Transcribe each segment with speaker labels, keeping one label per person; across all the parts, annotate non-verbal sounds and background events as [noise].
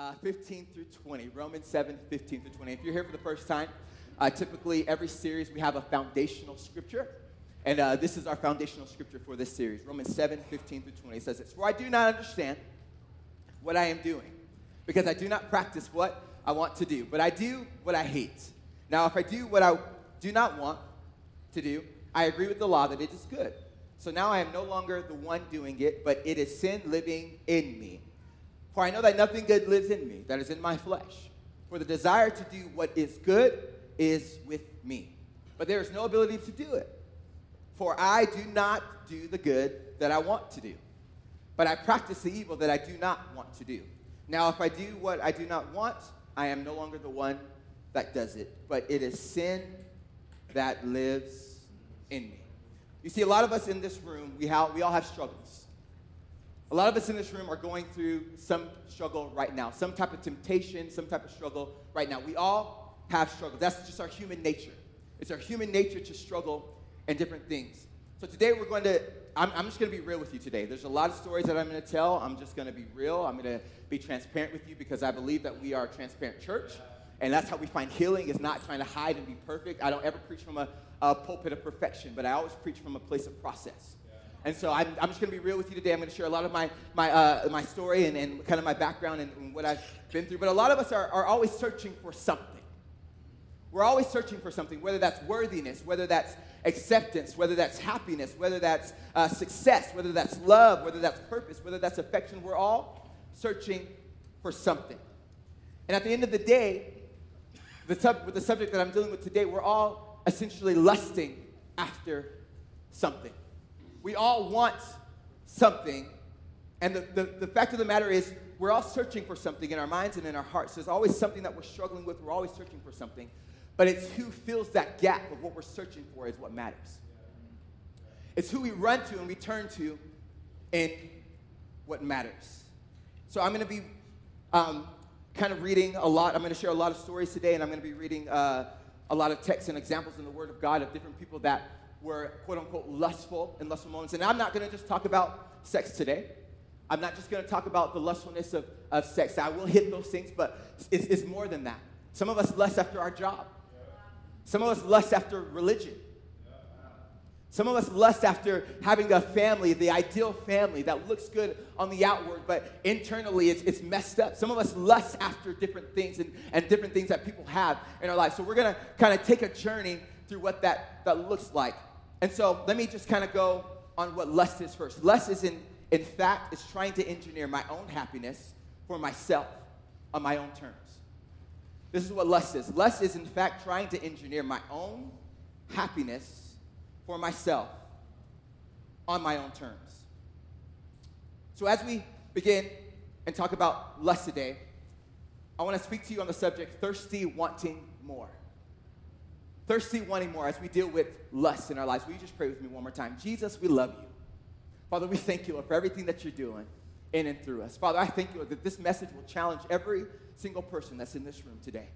Speaker 1: uh, 15 through 20. Romans 7, 15 through 20. If you're here for the first time, uh, typically every series we have a foundational scripture. And uh, this is our foundational scripture for this series Romans 7, 15 through 20. It says this For I do not understand what I am doing, because I do not practice what I want to do, but I do what I hate. Now, if I do what I do not want to do, I agree with the law that it is good. So now I am no longer the one doing it, but it is sin living in me. For I know that nothing good lives in me, that is in my flesh. For the desire to do what is good is with me, but there is no ability to do it. For I do not do the good that I want to do, but I practice the evil that I do not want to do. Now, if I do what I do not want, I am no longer the one that does it, but it is sin that lives in me. You see, a lot of us in this room, we, have, we all have struggles. A lot of us in this room are going through some struggle right now, some type of temptation, some type of struggle right now. We all have struggles. That's just our human nature. It's our human nature to struggle and different things. So today we're going to, I'm, I'm just going to be real with you today. There's a lot of stories that I'm going to tell. I'm just going to be real. I'm going to be transparent with you because I believe that we are a transparent church. And that's how we find healing, is not trying to hide and be perfect. I don't ever preach from a, a pulpit of perfection, but I always preach from a place of process. And so I'm, I'm just going to be real with you today. I'm going to share a lot of my, my, uh, my story and, and kind of my background and, and, what I've been through. But a lot of us are, are always searching for something. We're always searching for something, whether that's worthiness, whether that's acceptance, whether that's happiness, whether that's uh, success, whether that's love, whether that's purpose, whether that's affection. We're all searching for something. And at the end of the day, the sub- with the subject that I'm dealing with today, we're all essentially lusting after something. We all want something. And the, the, the fact of the matter is, we're all searching for something in our minds and in our hearts. There's always something that we're struggling with. We're always searching for something. But it's who fills that gap of what we're searching for is what matters. It's who we run to and we turn to and what matters. So I'm going to be um, kind of reading a lot. I'm going to share a lot of stories today, and I'm going to be reading uh, a lot of texts and examples in the Word of God of different people that were quote unquote lustful in lustful moments. And I'm not going to just talk about sex today. I'm not just going to talk about the lustfulness of, of sex. I will hit those things, but it's, it's more than that. Some of us lust after our job. Some of us lust after religion. Some of us lust after having a family, the ideal family that looks good on the outward, but internally it's, it's messed up. Some of us lust after different things and, and different things that people have in our life. So we're gonna kind of take a journey through what that, that looks like. And so let me just kind of go on what lust is first. Lust is, in, in fact, is trying to engineer my own happiness for myself on my own terms. This is what lust is. Lust is, in fact, trying to engineer my own happiness for myself on my own terms. So, as we begin and talk about lust today, I want to speak to you on the subject thirsty, wanting more. Thirsty, wanting more as we deal with lust in our lives. Will you just pray with me one more time? Jesus, we love you. Father, we thank you, Lord, for everything that you're doing in and through us. Father, I thank you, Lord, that this message will challenge every single person that's in this room today.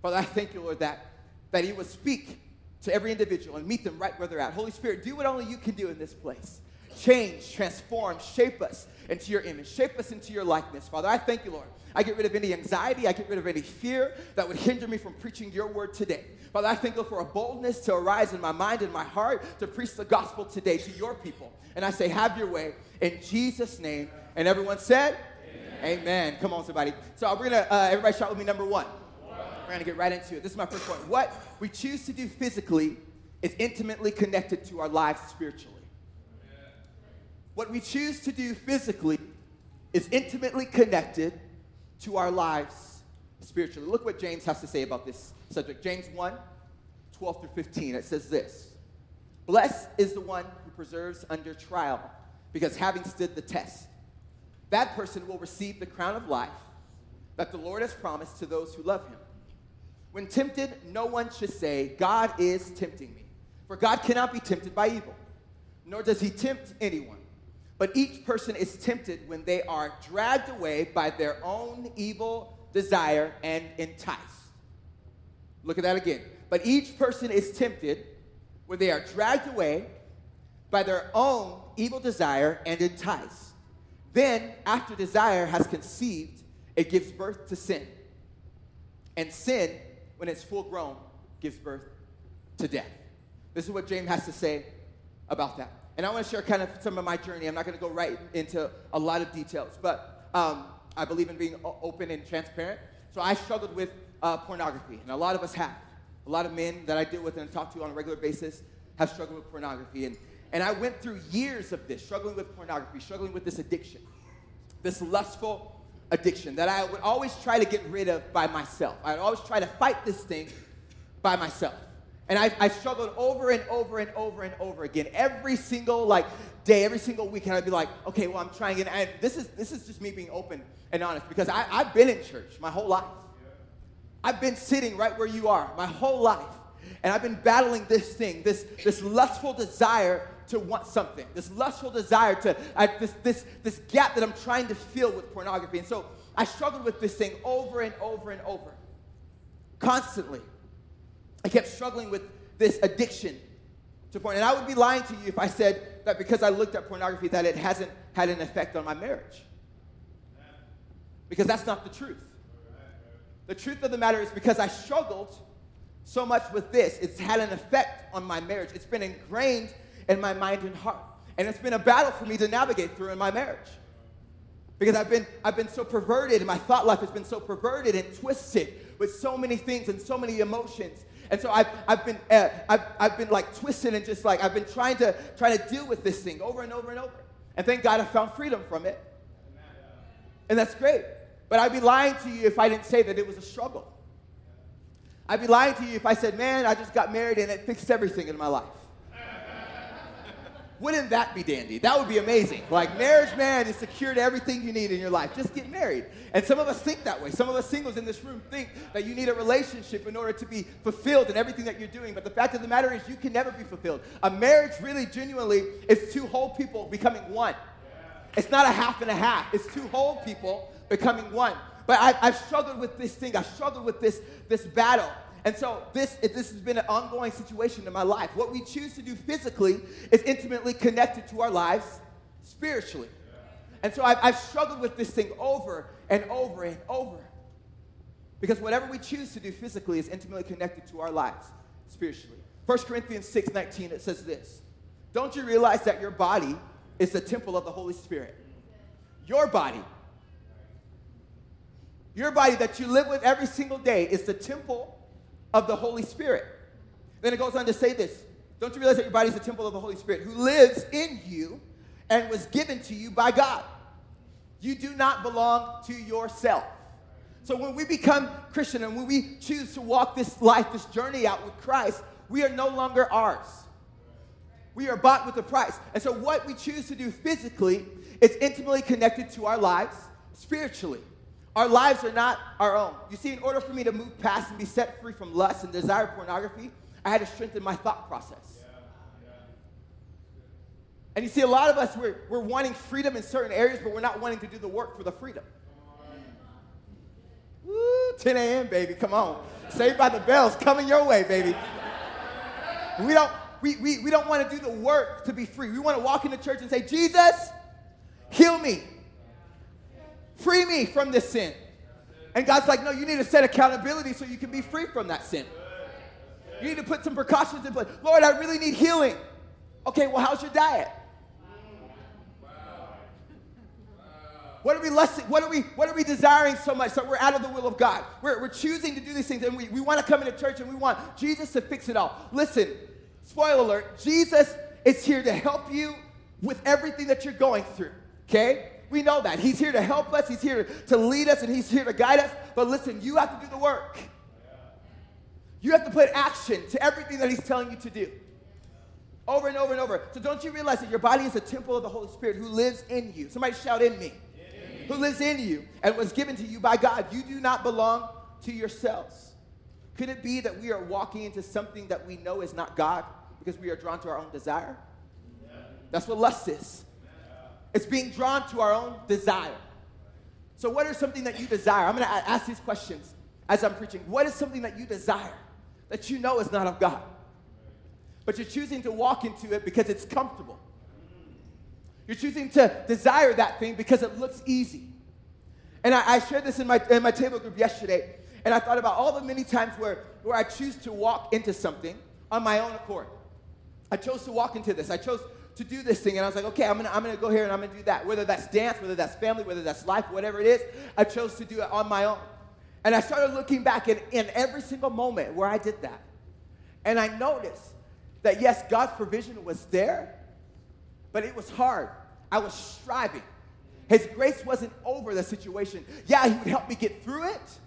Speaker 1: Father, I thank you, Lord, that, that you would speak to every individual and meet them right where they're at. Holy Spirit, do what only you can do in this place. Change, transform, shape us into your image, shape us into your likeness. Father, I thank you, Lord. I get rid of any anxiety, I get rid of any fear that would hinder me from preaching your word today. Father, I thank you for a boldness to arise in my mind and my heart to preach the gospel today to your people. And I say, have your way in Jesus' name. And everyone said, Amen. Amen. Come on, somebody. So we're gonna uh, everybody shout with me. Number one. We're gonna get right into it. This is my first point. What we choose to do physically is intimately connected to our lives spiritually. What we choose to do physically is intimately connected to our lives spiritually. Look what James has to say about this subject. James 1 12 through 15. It says this Blessed is the one who preserves under trial, because having stood the test, that person will receive the crown of life that the Lord has promised to those who love him. When tempted, no one should say, God is tempting me. For God cannot be tempted by evil, nor does he tempt anyone. But each person is tempted when they are dragged away by their own evil desire and enticed. Look at that again. But each person is tempted when they are dragged away by their own evil desire and enticed. Then, after desire has conceived, it gives birth to sin. And sin, when it's full grown, gives birth to death. This is what James has to say about that. And I want to share kind of some of my journey. I'm not going to go right into a lot of details, but um, I believe in being open and transparent. So I struggled with uh, pornography, and a lot of us have. A lot of men that I deal with and talk to on a regular basis have struggled with pornography. And, and I went through years of this, struggling with pornography, struggling with this addiction, this lustful addiction that I would always try to get rid of by myself. I'd always try to fight this thing by myself. And I, I struggled over and over and over and over again. Every single like day, every single week, and I'd be like, okay, well, I'm trying. And this is this is just me being open and honest because I, I've been in church my whole life. I've been sitting right where you are my whole life. And I've been battling this thing, this, this lustful desire to want something, this lustful desire to, uh, this, this, this gap that I'm trying to fill with pornography. And so I struggled with this thing over and over and over, constantly. I kept struggling with this addiction to porn. And I would be lying to you if I said that because I looked at pornography that it hasn't had an effect on my marriage. Because that's not the truth. The truth of the matter is because I struggled so much with this, it's had an effect on my marriage. It's been ingrained in my mind and heart. And it's been a battle for me to navigate through in my marriage. Because I've been, I've been so perverted, and my thought life has been so perverted and twisted with so many things and so many emotions. And so I've, I've, been, uh, I've, I've been like twisted and just like, I've been trying to, trying to deal with this thing over and over and over. And thank God I found freedom from it. And that's great. But I'd be lying to you if I didn't say that it was a struggle. I'd be lying to you if I said, man, I just got married and it fixed everything in my life. Wouldn't that be dandy? That would be amazing. Like, marriage, man, is secured everything you need in your life. Just get married. And some of us think that way. Some of us singles in this room think that you need a relationship in order to be fulfilled in everything that you're doing. But the fact of the matter is, you can never be fulfilled. A marriage, really, genuinely, is two whole people becoming one. It's not a half and a half, it's two whole people becoming one. But I, have struggled with this thing. I've struggled with this, this battle. And so this, this has been an ongoing situation in my life. What we choose to do physically is intimately connected to our lives spiritually. And so I've, I've struggled with this thing over and over and over. Because whatever we choose to do physically is intimately connected to our lives spiritually. 1 Corinthians 6 19, it says this Don't you realize that your body is the temple of the Holy Spirit? Your body. Your body that you live with every single day is the temple of the Holy Spirit. Then it goes on to say this Don't you realize that your body is the temple of the Holy Spirit who lives in you and was given to you by God? You do not belong to yourself. So when we become Christian and when we choose to walk this life, this journey out with Christ, we are no longer ours. We are bought with a price. And so what we choose to do physically is intimately connected to our lives spiritually. Our lives are not our own. You see, in order for me to move past and be set free from lust and desire pornography, I had to strengthen my thought process. And you see, a lot of us, we're, we're wanting freedom in certain areas, but we're not wanting to do the work for the freedom. Woo, 10 a.m., baby, come on. Saved by the bells coming your way, baby. We don't, we, we, we don't want to do the work to be free. We want to walk into church and say, Jesus, heal me. Free me from this sin. And God's like, no, you need to set accountability so you can be free from that sin. You need to put some precautions in place. Lord, I really need healing. Okay, well, how's your diet? What are we less, what are we what are we desiring so much that we're out of the will of God? We're, we're choosing to do these things and we, we want to come into church and we want Jesus to fix it all. Listen, spoiler alert, Jesus is here to help you with everything that you're going through. Okay? We know that. He's here to help us, He's here to lead us, and He's here to guide us. But listen, you have to do the work. You have to put action to everything that He's telling you to do. Over and over and over. So don't you realize that your body is a temple of the Holy Spirit who lives in you? Somebody shout in me. Who lives in you and was given to you by God. You do not belong to yourselves. Could it be that we are walking into something that we know is not God because we are drawn to our own desire? That's what lust is. It's being drawn to our own desire. So, what is something that you desire? I'm going to ask these questions as I'm preaching. What is something that you desire that you know is not of God? But you're choosing to walk into it because it's comfortable. You're choosing to desire that thing because it looks easy. And I, I shared this in my, in my table group yesterday, and I thought about all the many times where, where I choose to walk into something on my own accord. I chose to walk into this. I chose to do this thing, and I was like, okay, I'm gonna, I'm gonna go here and I'm gonna do that. Whether that's dance, whether that's family, whether that's life, whatever it is, I chose to do it on my own. And I started looking back in, in every single moment where I did that. And I noticed that yes, God's provision was there, but it was hard. I was striving. His grace wasn't over the situation. Yeah, He would help me get through it,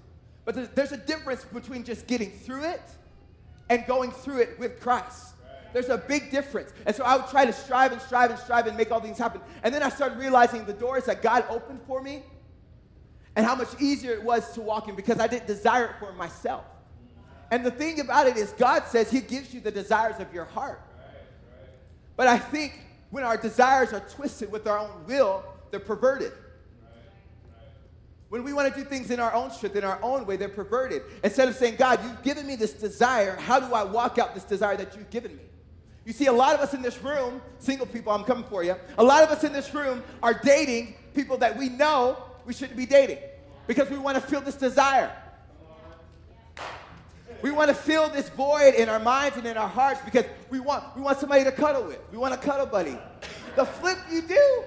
Speaker 1: but there's, there's a difference between just getting through it and going through it with Christ. There's a big difference. And so I would try to strive and strive and strive and make all things happen. And then I started realizing the doors that God opened for me and how much easier it was to walk in because I didn't desire it for myself. And the thing about it is, God says He gives you the desires of your heart. But I think when our desires are twisted with our own will, they're perverted. When we want to do things in our own strength, in our own way, they're perverted. Instead of saying, God, you've given me this desire, how do I walk out this desire that you've given me? You see, a lot of us in this room, single people, I'm coming for you, a lot of us in this room are dating people that we know we shouldn't be dating because we want to feel this desire. We want to fill this void in our minds and in our hearts because we want, we want somebody to cuddle with. We want a cuddle buddy. The flip you do.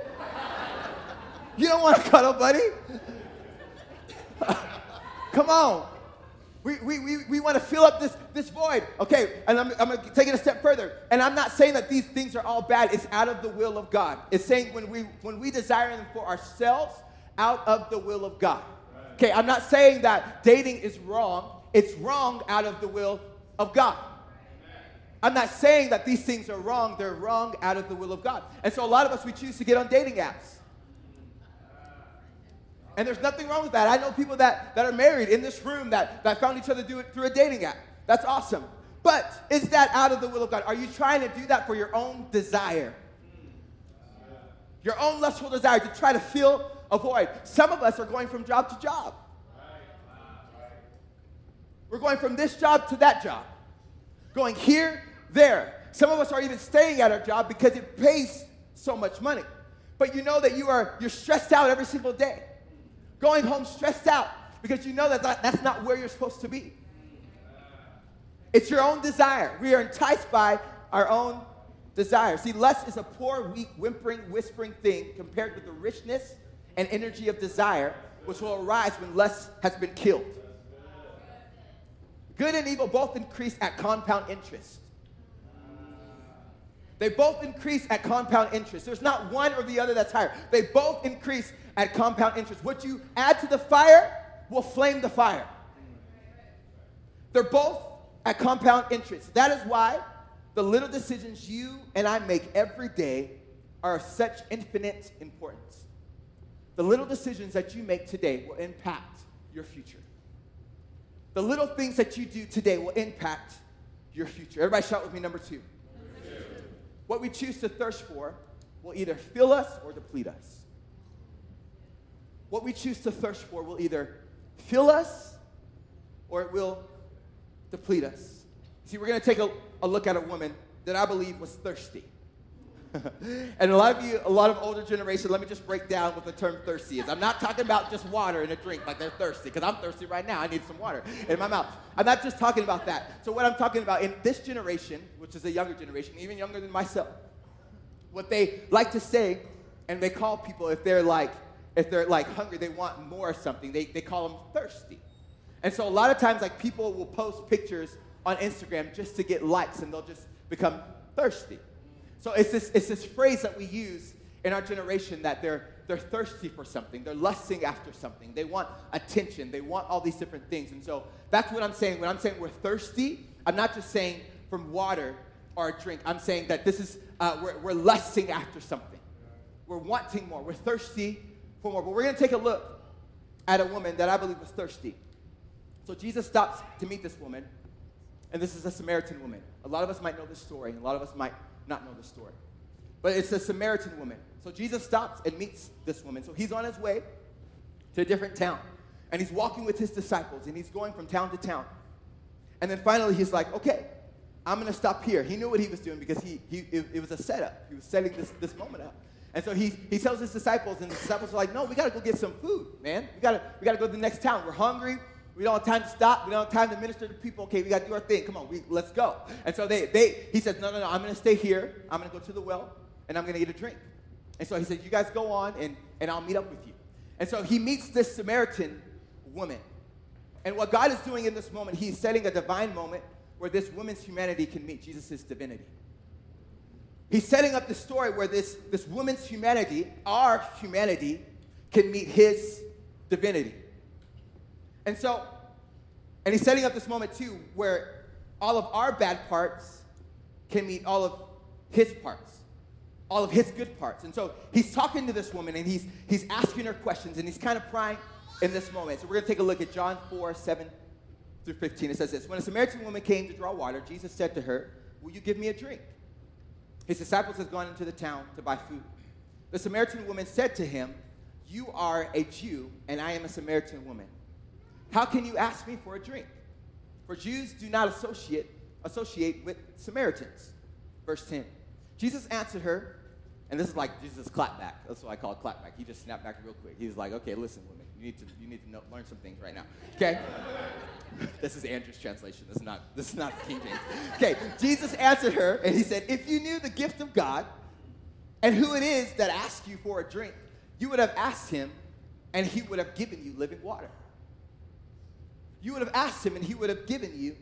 Speaker 1: You don't want a cuddle buddy. [laughs] Come on. We, we, we, we want to fill up this, this void. Okay, and I'm, I'm going to take it a step further. And I'm not saying that these things are all bad. It's out of the will of God. It's saying when we, when we desire them for ourselves, out of the will of God. Okay, I'm not saying that dating is wrong it's wrong out of the will of God. I'm not saying that these things are wrong, they're wrong out of the will of God. And so a lot of us, we choose to get on dating apps. And there's nothing wrong with that. I know people that, that are married in this room that, that found each other do it through a dating app. That's awesome. But is that out of the will of God? Are you trying to do that for your own desire? Your own lustful desire to try to fill a void. Some of us are going from job to job. We're going from this job to that job, going here, there. Some of us are even staying at our job because it pays so much money. But you know that you are you're stressed out every single day. Going home stressed out because you know that, that that's not where you're supposed to be. It's your own desire. We are enticed by our own desire. See, lust is a poor, weak, whimpering, whispering thing compared with the richness and energy of desire, which will arise when lust has been killed. Good and evil both increase at compound interest. They both increase at compound interest. There's not one or the other that's higher. They both increase at compound interest. What you add to the fire will flame the fire. They're both at compound interest. That is why the little decisions you and I make every day are of such infinite importance. The little decisions that you make today will impact your future. The little things that you do today will impact your future. Everybody shout with me, number two. What we choose to thirst for will either fill us or deplete us. What we choose to thirst for will either fill us or it will deplete us. See, we're going to take a, a look at a woman that I believe was thirsty. [laughs] and a lot of you, a lot of older generation, let me just break down what the term thirsty is. I'm not talking about just water and a drink like they're thirsty, because I'm thirsty right now. I need some water in my mouth. I'm not just talking about that. So, what I'm talking about in this generation, which is a younger generation, even younger than myself, what they like to say, and they call people if they're like, if they're like hungry, they want more of something, they, they call them thirsty. And so a lot of times, like people will post pictures on Instagram just to get likes, and they'll just become thirsty. So it's this, it's this phrase that we use in our generation that they're, they're thirsty for something. They're lusting after something. They want attention. They want all these different things. And so that's what I'm saying. When I'm saying we're thirsty, I'm not just saying from water or a drink. I'm saying that this is, uh, we're, we're lusting after something. We're wanting more. We're thirsty for more. But we're going to take a look at a woman that I believe was thirsty. So Jesus stops to meet this woman, and this is a Samaritan woman. A lot of us might know this story, a lot of us might not know this story. But it's a Samaritan woman. So Jesus stops and meets this woman. So he's on his way to a different town. And he's walking with his disciples and he's going from town to town. And then finally he's like, okay, I'm going to stop here. He knew what he was doing because he, he, it, it was a setup. He was setting this, this moment up. And so he, he tells his disciples, and the disciples are like, no, we got to go get some food, man. We got to we gotta go to the next town. We're hungry. We don't have time to stop. We don't have time to minister to people. Okay, we got to do our thing. Come on, we, let's go. And so they, they, he says, no, no, no, I'm to stay here. I'm to go to the well, and I'm to get a drink. And so he said, you guys go on, and, and I'll meet up with you. And so he meets this Samaritan woman. And what God is doing in this moment, he's setting a divine moment where this woman's humanity can meet Jesus' divinity. He's setting up the story where this, this woman's humanity, our humanity, can meet his divinity. And so, and he's setting up this moment too where all of our bad parts can meet all of his parts, all of his good parts. And so he's talking to this woman and he's, he's asking her questions and he's kind of prying in this moment. So we're going to take a look at John 4 7 through 15. It says this When a Samaritan woman came to draw water, Jesus said to her, Will you give me a drink? His disciples had gone into the town to buy food. The Samaritan woman said to him, You are a Jew, and I am a Samaritan woman. How can you ask me for a drink? For Jews do not associate, associate with Samaritans. Verse 10. Jesus answered her, and this is like Jesus' clapback. That's what I call it clapback. He just snapped back real quick. He's like, okay, listen, women, you need to, you need to know, learn some things right now. Okay? [laughs] this is Andrew's translation. This is not, this is not King James. Okay, Jesus answered her, and he said, if you knew the gift of God and who it is that asked you for a drink, you would have asked him, and he would have given you living water. You would have asked him, and he would have given you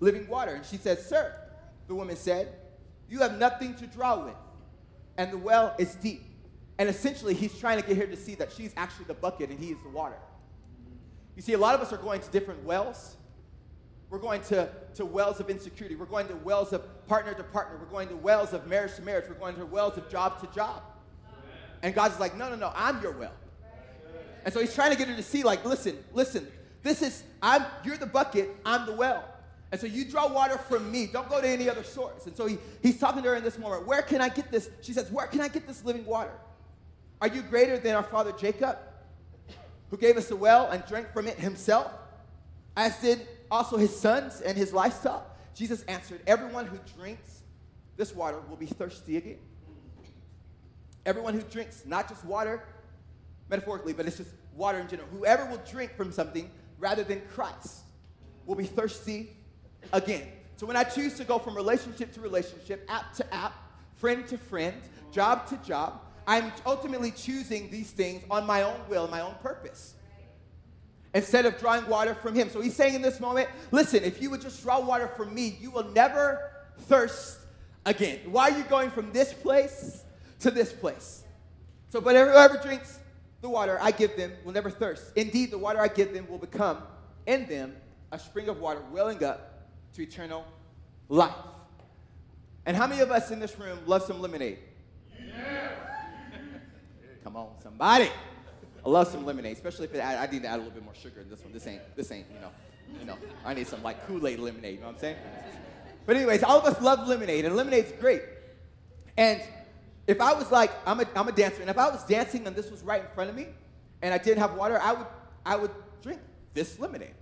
Speaker 1: living water. And she said, Sir, the woman said, You have nothing to draw with, and the well is deep. And essentially, he's trying to get her to see that she's actually the bucket and he is the water. You see, a lot of us are going to different wells. We're going to, to wells of insecurity. We're going to wells of partner to partner. We're going to wells of marriage to marriage. We're going to wells of job to job. And God's like, no, no, no, I'm your well. And so he's trying to get her to see, like, listen, listen, this is, I'm, you're the bucket, I'm the well. And so you draw water from me. Don't go to any other source. And so he, he's talking to her in this moment. Where can I get this? She says, Where can I get this living water? Are you greater than our father Jacob, who gave us a well and drank from it himself, as did also his sons and his livestock? Jesus answered, Everyone who drinks this water will be thirsty again. Everyone who drinks not just water, metaphorically, but it's just water in general. Whoever will drink from something rather than Christ will be thirsty again. So when I choose to go from relationship to relationship, app to app, friend to friend, job to job, I'm ultimately choosing these things on my own will, my own purpose, instead of drawing water from Him. So He's saying in this moment, listen, if you would just draw water from me, you will never thirst again. Why are you going from this place to this place? So, but whoever drinks the water I give them will never thirst. Indeed, the water I give them will become in them a spring of water welling up to eternal life. And how many of us in this room love some lemonade? Yeah. Come on, somebody. I love some lemonade, especially if it, I, I, need to add a little bit more sugar in this one. This ain't, this ain't, you know, you know. I need some like Kool-Aid lemonade. You know what I'm saying? But anyways, all of us love lemonade, and lemonade's great. And if I was like, I'm a, I'm a dancer, and if I was dancing and this was right in front of me, and I didn't have water, I would, I would drink this lemonade.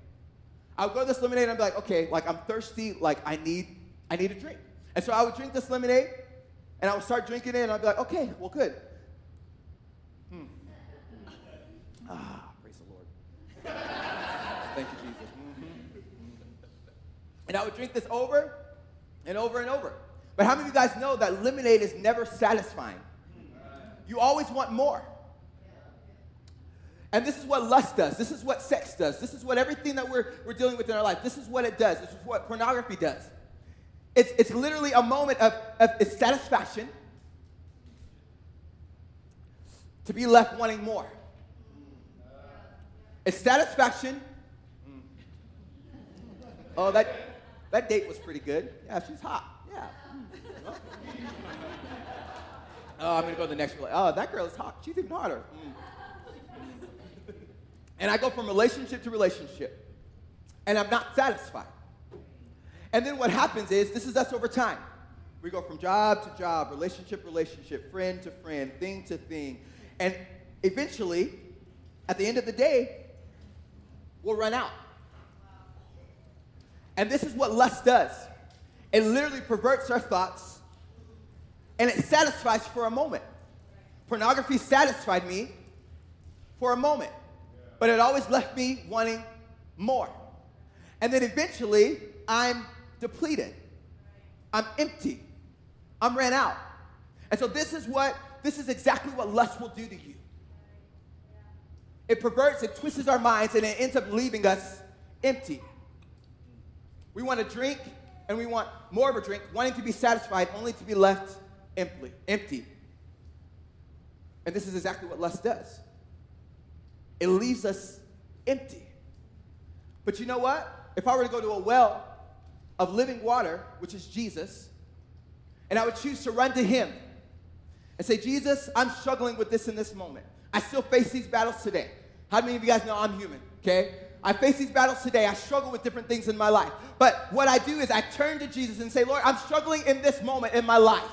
Speaker 1: I would go to this lemonade and be like, okay, like I'm thirsty, like I need, I need a drink. And so I would drink this lemonade, and I would start drinking it, and I'd be like, okay, well, good. Hmm. Ah, praise the Lord. Thank you, Jesus. Mm-hmm. And I would drink this over and over and over. But how many of you guys know that lemonade is never satisfying? You always want more. And this is what lust does. This is what sex does. This is what everything that we're, we're dealing with in our life, this is what it does. This is what pornography does. It's, it's literally a moment of, of it's satisfaction to be left wanting more. It's satisfaction. Oh, that, that date was pretty good. Yeah, she's hot. Yeah. [laughs] oh, I'm gonna go to the next one. Oh, that girl is hot. She's even hotter. Mm. And I go from relationship to relationship, and I'm not satisfied. And then what happens is this is us over time. We go from job to job, relationship, relationship, friend to friend, thing to thing. And eventually, at the end of the day, we'll run out. And this is what lust does. It literally perverts our thoughts and it satisfies for a moment. Pornography satisfied me for a moment, but it always left me wanting more. And then eventually, I'm depleted. I'm empty. I'm ran out. And so this is what this is exactly what lust will do to you. It perverts, it twists our minds, and it ends up leaving us empty. We want to drink and we want more of a drink, wanting to be satisfied, only to be left empty. empty. And this is exactly what lust does. It leaves us empty. But you know what? If I were to go to a well of living water, which is Jesus, and I would choose to run to him and say, Jesus, I'm struggling with this in this moment. I still face these battles today. How many of you guys know I'm human? Okay? I face these battles today. I struggle with different things in my life. But what I do is I turn to Jesus and say, Lord, I'm struggling in this moment in my life.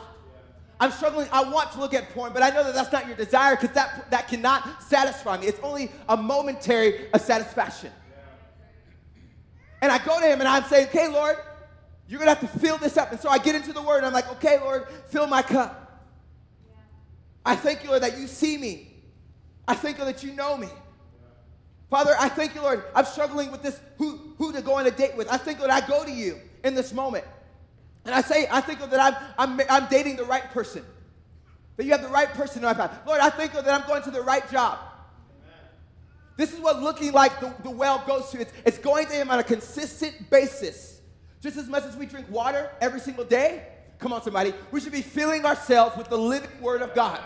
Speaker 1: I'm struggling. I want to look at porn, but I know that that's not your desire because that, that cannot satisfy me. It's only a momentary of satisfaction. And I go to him and I'm saying, okay, Lord, you're going to have to fill this up. And so I get into the word and I'm like, okay, Lord, fill my cup. I thank you, Lord, that you see me. I thank you that you know me. Father, I thank you, Lord. I'm struggling with this who, who to go on a date with. I think that I go to you in this moment. And I say, I think that I'm, I'm, I'm dating the right person. That you have the right person in my path. Lord, I think that I'm going to the right job. This is what looking like the, the well goes to. It's, it's going to Him on a consistent basis. Just as much as we drink water every single day, come on, somebody, we should be filling ourselves with the living Word of God.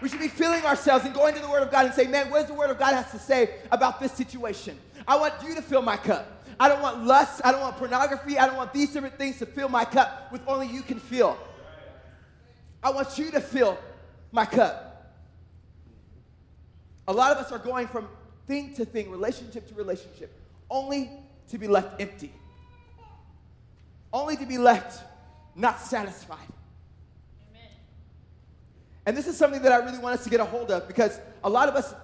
Speaker 1: We should be filling ourselves and going to the Word of God and saying, man, what does the Word of God has to say about this situation? I want you to fill my cup. I don't want lust. I don't want pornography. I don't want these different things to fill my cup with only you can fill. I want you to fill my cup. A lot of us are going from thing to thing, relationship to relationship, only to be left empty, only to be left not satisfied. And this is something that I really want us to get a hold of because a lot of us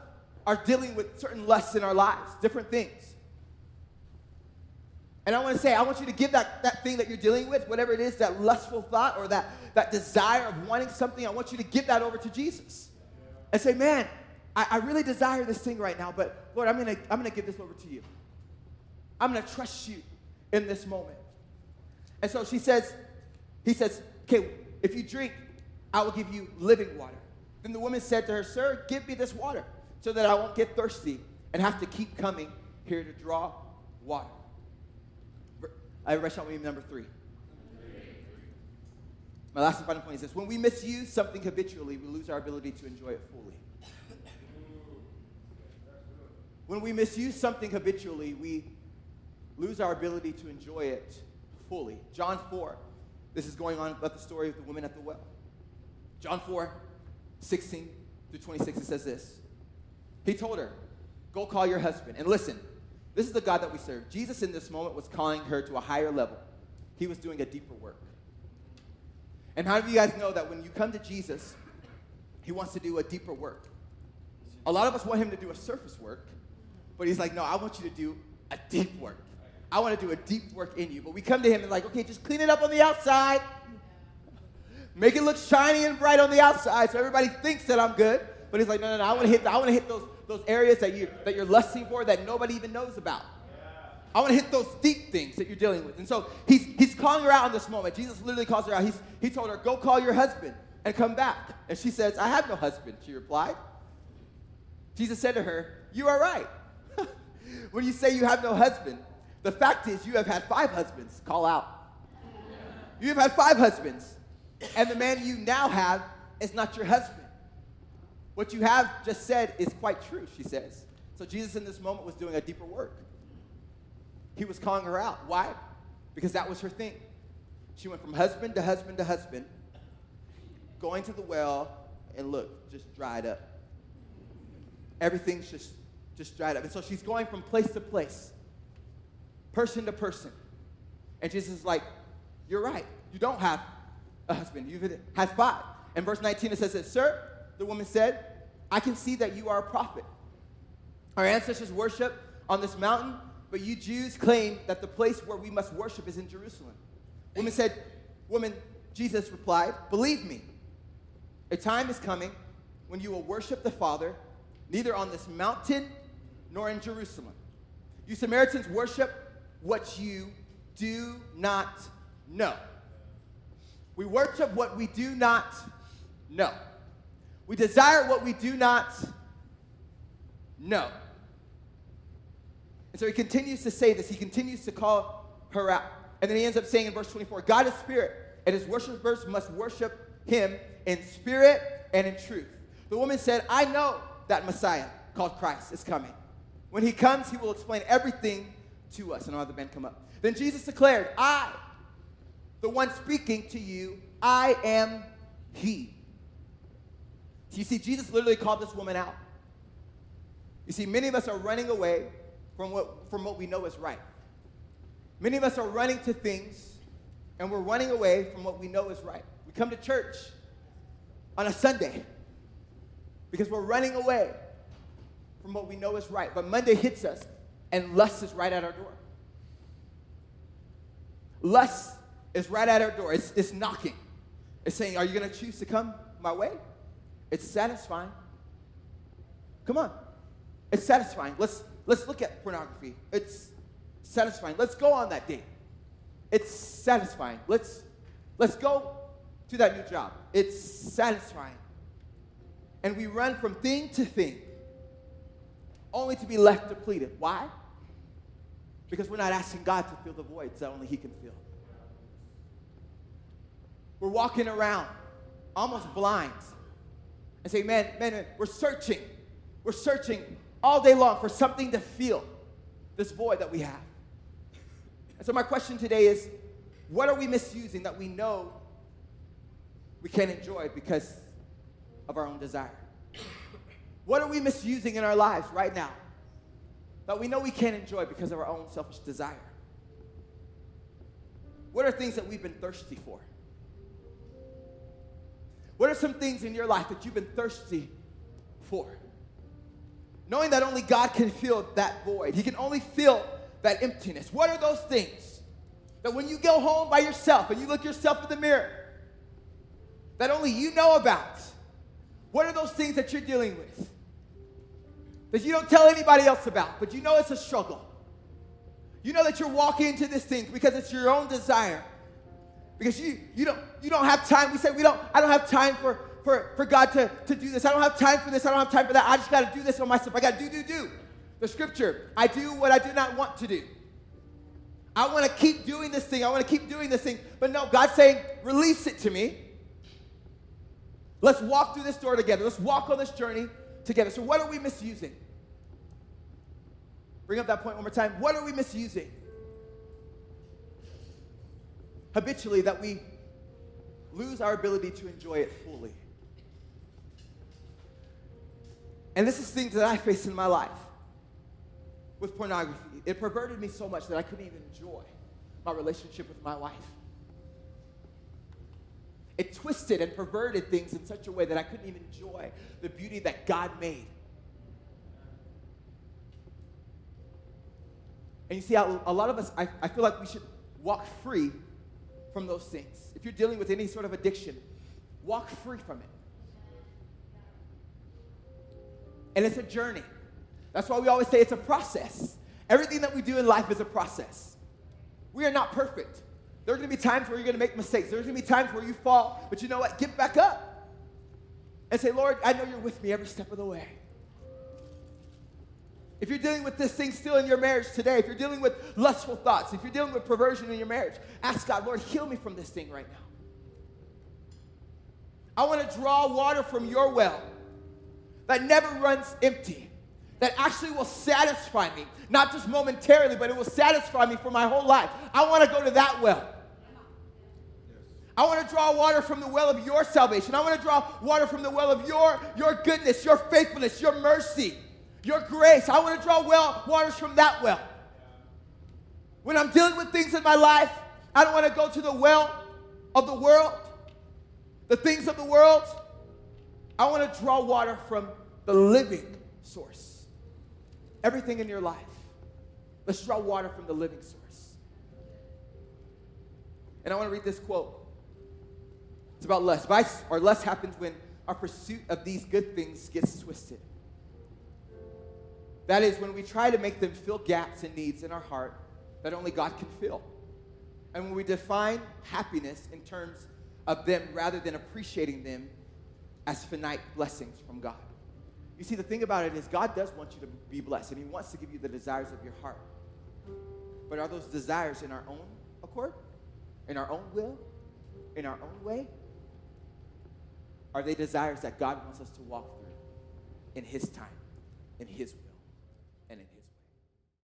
Speaker 1: are dealing with certain lusts in our lives, different things. And I want to say, I want you to give that, that thing that you're dealing with, whatever it is, that lustful thought or that, that desire of wanting something, I want you to give that over to Jesus. And say, man, I, I really desire this thing right now, but Lord, I'm gonna, I'm gonna give this over to you. I'm gonna trust you in this moment. And so she says, he says, okay, if you drink, I will give you living water. Then the woman said to her, Sir, give me this water so that I won't get thirsty and have to keep coming here to draw water. Everybody shout me number three. My last and final point is this when we misuse something habitually, we lose our ability to enjoy it fully. When we misuse something habitually, we lose our ability to enjoy it fully. John 4, this is going on about the story of the woman at the well. John 4, 16 through 26, it says this. He told her, Go call your husband. And listen, this is the God that we serve. Jesus, in this moment, was calling her to a higher level. He was doing a deeper work. And how do you guys know that when you come to Jesus, He wants to do a deeper work? A lot of us want Him to do a surface work, but He's like, No, I want you to do a deep work. I want to do a deep work in you. But we come to Him and, like, okay, just clean it up on the outside. Make it look shiny and bright on the outside so everybody thinks that I'm good. But he's like, no, no, no, I want to hit, I want to hit those, those areas that, you, that you're lusting for that nobody even knows about. I want to hit those deep things that you're dealing with. And so he's, he's calling her out in this moment. Jesus literally calls her out. He's, he told her, go call your husband and come back. And she says, I have no husband, she replied. Jesus said to her, You are right. [laughs] when you say you have no husband, the fact is you have had five husbands. Call out. You have had five husbands and the man you now have is not your husband. What you have just said is quite true, she says. So Jesus in this moment was doing a deeper work. He was calling her out. Why? Because that was her thing. She went from husband to husband to husband, going to the well, and look, just dried up. Everything's just, just dried up. And so she's going from place to place, person to person. And Jesus is like, You're right. You don't have a husband. You've had five. In verse 19, it says Sir, the woman said, I can see that you are a prophet. Our ancestors worship on this mountain, but you Jews claim that the place where we must worship is in Jerusalem. Woman said, Woman, Jesus replied, Believe me, a time is coming when you will worship the Father, neither on this mountain nor in Jerusalem. You Samaritans worship what you do not know. We worship what we do not know. We desire what we do not know. And so he continues to say this. He continues to call her out. And then he ends up saying in verse 24 God is spirit, and his worshipers must worship him in spirit and in truth. The woman said, I know that Messiah, called Christ, is coming. When he comes, he will explain everything to us. And have the band come up. Then Jesus declared, I, the one speaking to you, I am he. You see, Jesus literally called this woman out. You see, many of us are running away from what, from what we know is right. Many of us are running to things and we're running away from what we know is right. We come to church on a Sunday because we're running away from what we know is right. But Monday hits us and lust is right at our door. Lust is right at our door. It's, it's knocking. It's saying, Are you going to choose to come my way? It's satisfying. Come on. It's satisfying. Let's, let's look at pornography. It's satisfying. Let's go on that date. It's satisfying. Let's, let's go to that new job. It's satisfying. And we run from thing to thing only to be left depleted. Why? Because we're not asking God to fill the voids that only He can fill. We're walking around almost blind and say, man, man, man, we're searching. We're searching all day long for something to fill this void that we have. And so, my question today is what are we misusing that we know we can't enjoy because of our own desire? What are we misusing in our lives right now that we know we can't enjoy because of our own selfish desire? What are things that we've been thirsty for? What are some things in your life that you've been thirsty for? Knowing that only God can fill that void, He can only fill that emptiness. What are those things that when you go home by yourself and you look yourself in the mirror, that only you know about? What are those things that you're dealing with? That you don't tell anybody else about, but you know it's a struggle. You know that you're walking into this thing because it's your own desire. Because you, you, don't, you don't have time. We say, we don't, I don't have time for, for, for God to, to do this. I don't have time for this. I don't have time for that. I just got to do this on myself. I got to do, do, do. The scripture, I do what I do not want to do. I want to keep doing this thing. I want to keep doing this thing. But no, God's saying, release it to me. Let's walk through this door together. Let's walk on this journey together. So, what are we misusing? Bring up that point one more time. What are we misusing? Habitually, that we lose our ability to enjoy it fully. And this is things that I face in my life with pornography. It perverted me so much that I couldn't even enjoy my relationship with my wife. It twisted and perverted things in such a way that I couldn't even enjoy the beauty that God made. And you see, a lot of us, I, I feel like we should walk free from those things. If you're dealing with any sort of addiction, walk free from it. And it's a journey. That's why we always say it's a process. Everything that we do in life is a process. We are not perfect. There are going to be times where you're going to make mistakes. There's going to be times where you fall, but you know what? Get back up and say, Lord, I know you're with me every step of the way. If you're dealing with this thing still in your marriage today, if you're dealing with lustful thoughts, if you're dealing with perversion in your marriage, ask God, Lord, heal me from this thing right now. I want to draw water from your well that never runs empty, that actually will satisfy me, not just momentarily, but it will satisfy me for my whole life. I want to go to that well. I want to draw water from the well of your salvation. I want to draw water from the well of your, your goodness, your faithfulness, your mercy, your grace. I want to draw well waters from that well. When I'm dealing with things in my life, I don't want to go to the well of the world, the things of the world. I want to draw water from the living source. Everything in your life. Let's draw water from the living source. And I want to read this quote. It's about lust. Vice or lust happens when our pursuit of these good things gets twisted. That is, when we try to make them fill gaps and needs in our heart that only God can fill. And when we define happiness in terms of them rather than appreciating them as finite blessings from God. You see, the thing about it is, God does want you to be blessed, and He wants to give you the desires of your heart. But are those desires in our own accord? In our own will? In our own way? Are they desires that God wants us to walk through in His time, in His His